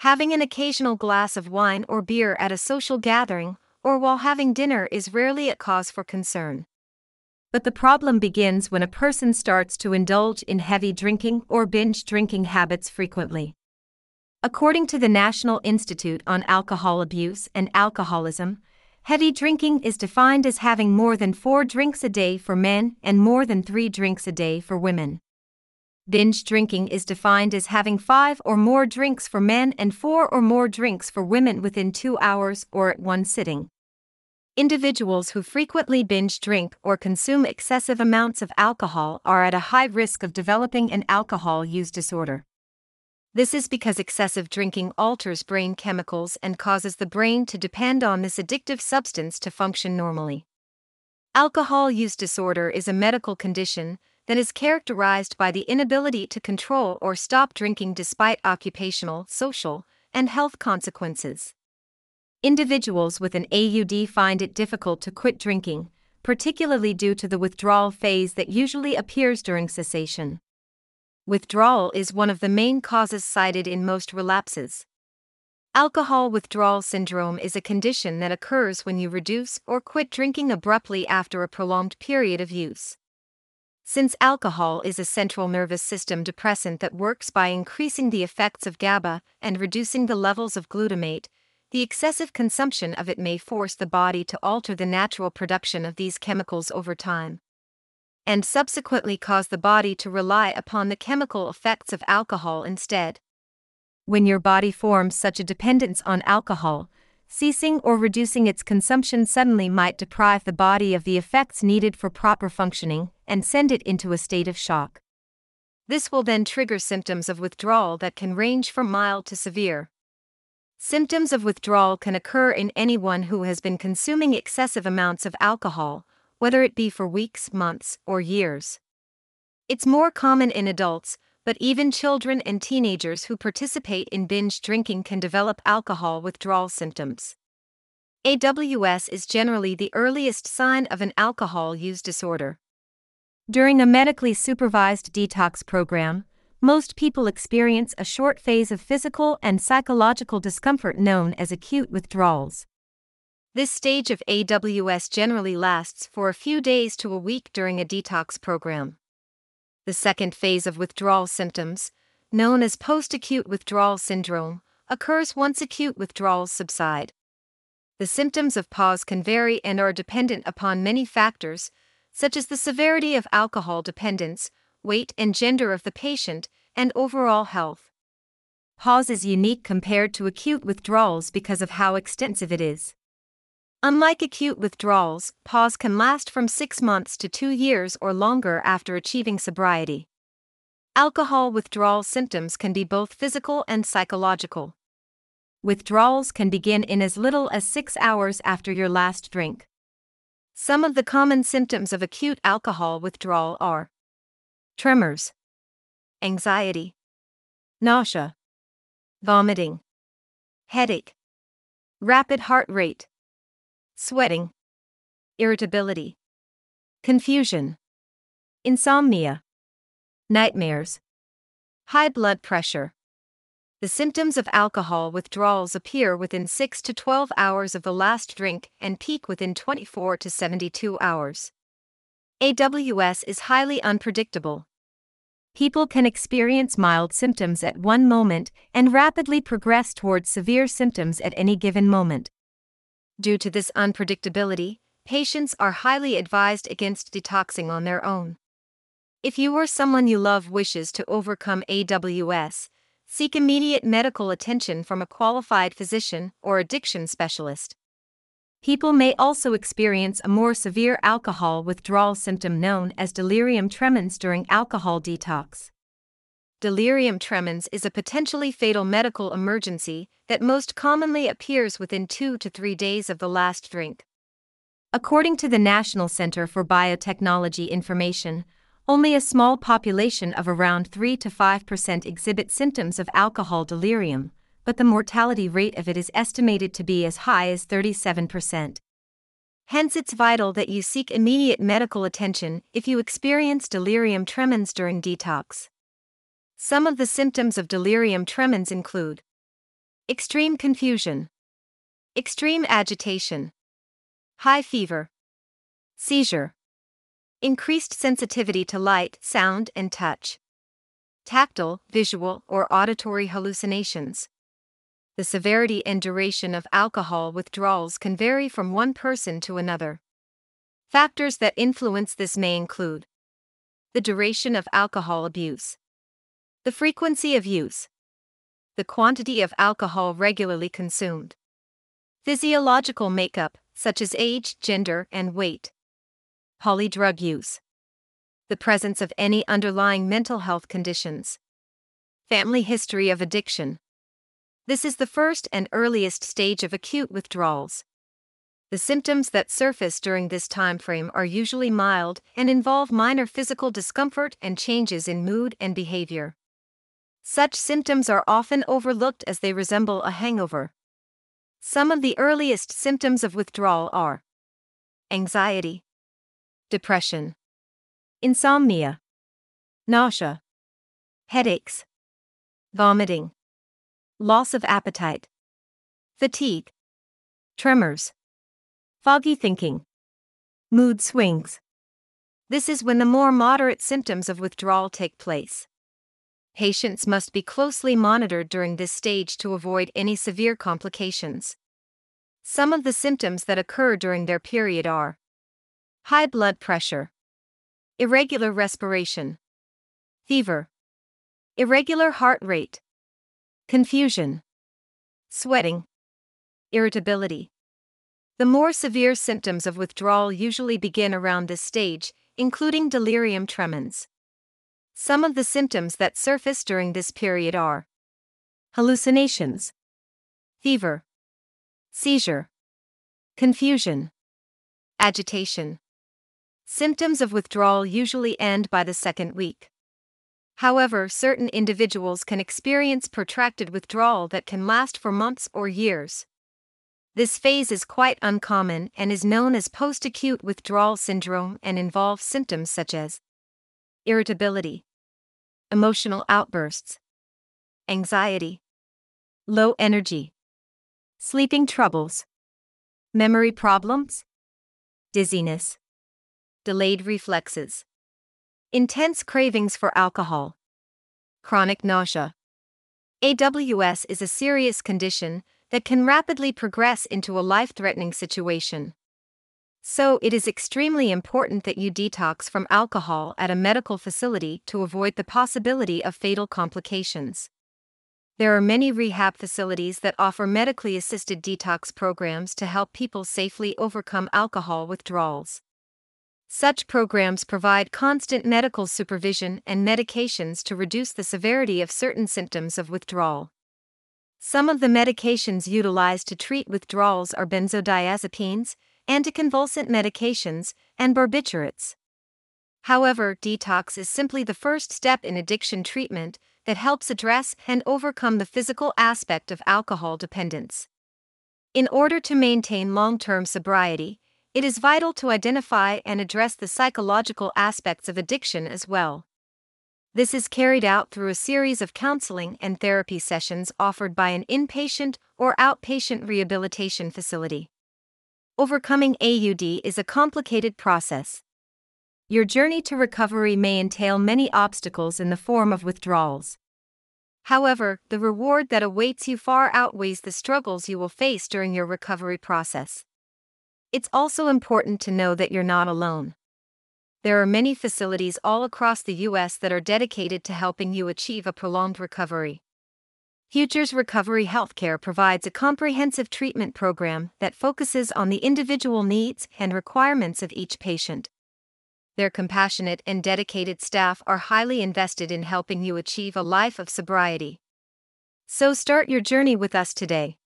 Having an occasional glass of wine or beer at a social gathering or while having dinner is rarely a cause for concern. But the problem begins when a person starts to indulge in heavy drinking or binge drinking habits frequently. According to the National Institute on Alcohol Abuse and Alcoholism, heavy drinking is defined as having more than four drinks a day for men and more than three drinks a day for women. Binge drinking is defined as having five or more drinks for men and four or more drinks for women within two hours or at one sitting. Individuals who frequently binge drink or consume excessive amounts of alcohol are at a high risk of developing an alcohol use disorder. This is because excessive drinking alters brain chemicals and causes the brain to depend on this addictive substance to function normally. Alcohol use disorder is a medical condition that is characterized by the inability to control or stop drinking despite occupational, social, and health consequences. Individuals with an AUD find it difficult to quit drinking, particularly due to the withdrawal phase that usually appears during cessation. Withdrawal is one of the main causes cited in most relapses. Alcohol withdrawal syndrome is a condition that occurs when you reduce or quit drinking abruptly after a prolonged period of use. Since alcohol is a central nervous system depressant that works by increasing the effects of GABA and reducing the levels of glutamate, the excessive consumption of it may force the body to alter the natural production of these chemicals over time. And subsequently cause the body to rely upon the chemical effects of alcohol instead. When your body forms such a dependence on alcohol, ceasing or reducing its consumption suddenly might deprive the body of the effects needed for proper functioning and send it into a state of shock. This will then trigger symptoms of withdrawal that can range from mild to severe. Symptoms of withdrawal can occur in anyone who has been consuming excessive amounts of alcohol, whether it be for weeks, months, or years. It's more common in adults, but even children and teenagers who participate in binge drinking can develop alcohol withdrawal symptoms. AWS is generally the earliest sign of an alcohol use disorder. During a medically supervised detox program, most people experience a short phase of physical and psychological discomfort known as acute withdrawals. This stage of AWS generally lasts for a few days to a week during a detox program. The second phase of withdrawal symptoms, known as post acute withdrawal syndrome, occurs once acute withdrawals subside. The symptoms of PAWS can vary and are dependent upon many factors, such as the severity of alcohol dependence, weight and gender of the patient, and overall health. PAWS is unique compared to acute withdrawals because of how extensive it is. Unlike acute withdrawals, PAWS can last from six months to two years or longer after achieving sobriety. Alcohol withdrawal symptoms can be both physical and psychological. Withdrawals can begin in as little as six hours after your last drink. Some of the common symptoms of acute alcohol withdrawal are tremors, anxiety, nausea, vomiting, headache, rapid heart rate sweating, irritability, confusion, insomnia, nightmares, high blood pressure. The symptoms of alcohol withdrawals appear within 6 to 12 hours of the last drink and peak within 24 to 72 hours. AWS is highly unpredictable. People can experience mild symptoms at one moment and rapidly progress towards severe symptoms at any given moment. Due to this unpredictability, patients are highly advised against detoxing on their own. If you or someone you love wishes to overcome AWS, seek immediate medical attention from a qualified physician or addiction specialist. People may also experience a more severe alcohol withdrawal symptom known as delirium tremens during alcohol detox delirium tremens is a potentially fatal medical emergency that most commonly appears within two to three days of the last drink. According to the National Center for Biotechnology Information, only a small population of around 3 to 5% exhibit symptoms of alcohol delirium, but the mortality rate of it is estimated to be as high as 37%. Hence, it's vital that you seek immediate medical attention if you experience delirium tremens during detox. Some of the symptoms of delirium tremens include extreme confusion, extreme agitation, high fever, seizure, increased sensitivity to light, sound, and touch, tactile, visual, or auditory hallucinations. The severity and duration of alcohol withdrawals can vary from one person to another. Factors that influence this may include the duration of alcohol abuse, the frequency of use, the quantity of alcohol regularly consumed, physiological makeup, such as age, gender, and weight, polydrug use, the presence of any underlying mental health conditions, family history of addiction. This is the first and earliest stage of acute withdrawals. The symptoms that surface during this time frame are usually mild and involve minor physical discomfort and changes in mood and behavior. Such symptoms are often overlooked as they resemble a hangover. Some of the earliest symptoms of withdrawal are anxiety, depression, insomnia, nausea, headaches, vomiting, loss of appetite, fatigue, tremors. Foggy thinking, mood swings. This is when the more moderate symptoms of withdrawal take place. Patients must be closely monitored during this stage to avoid any severe complications. Some of the symptoms that occur during their period are high blood pressure, irregular respiration, fever, irregular heart rate, confusion, sweating, irritability. The more severe symptoms of withdrawal usually begin around this stage, including delirium tremens. Some of the symptoms that surface during this period are hallucinations, fever, seizure, confusion, agitation. Symptoms of withdrawal usually end by the second week. However, certain individuals can experience protracted withdrawal that can last for months or years. This phase is quite uncommon and is known as post acute withdrawal syndrome and involves symptoms such as irritability, emotional outbursts, anxiety, low energy, sleeping troubles, memory problems, dizziness, delayed reflexes, intense cravings for alcohol, chronic nausea. AWS is a serious condition that can rapidly progress into a life threatening situation. So, it is extremely important that you detox from alcohol at a medical facility to avoid the possibility of fatal complications. There are many rehab facilities that offer medically assisted detox programs to help people safely overcome alcohol withdrawals. Such programs provide constant medical supervision and medications to reduce the severity of certain symptoms of withdrawal. Some of the medications utilized to treat withdrawals are benzodiazepines, anticonvulsant medications, and barbiturates. However, detox is simply the first step in addiction treatment that helps address and overcome the physical aspect of alcohol dependence. In order to maintain long term sobriety, it is vital to identify and address the psychological aspects of addiction as well. This is carried out through a series of counseling and therapy sessions offered by an inpatient or outpatient rehabilitation facility. Overcoming AUD is a complicated process. Your journey to recovery may entail many obstacles in the form of withdrawals. However, the reward that awaits you far outweighs the struggles you will face during your recovery process. It's also important to know that you're not alone there are many facilities all across the U.S. that are dedicated to helping you achieve a prolonged recovery. Futures Recovery Healthcare provides a comprehensive treatment program that focuses on the individual needs and requirements of each patient. Their compassionate and dedicated staff are highly invested in helping you achieve a life of sobriety. So start your journey with us today.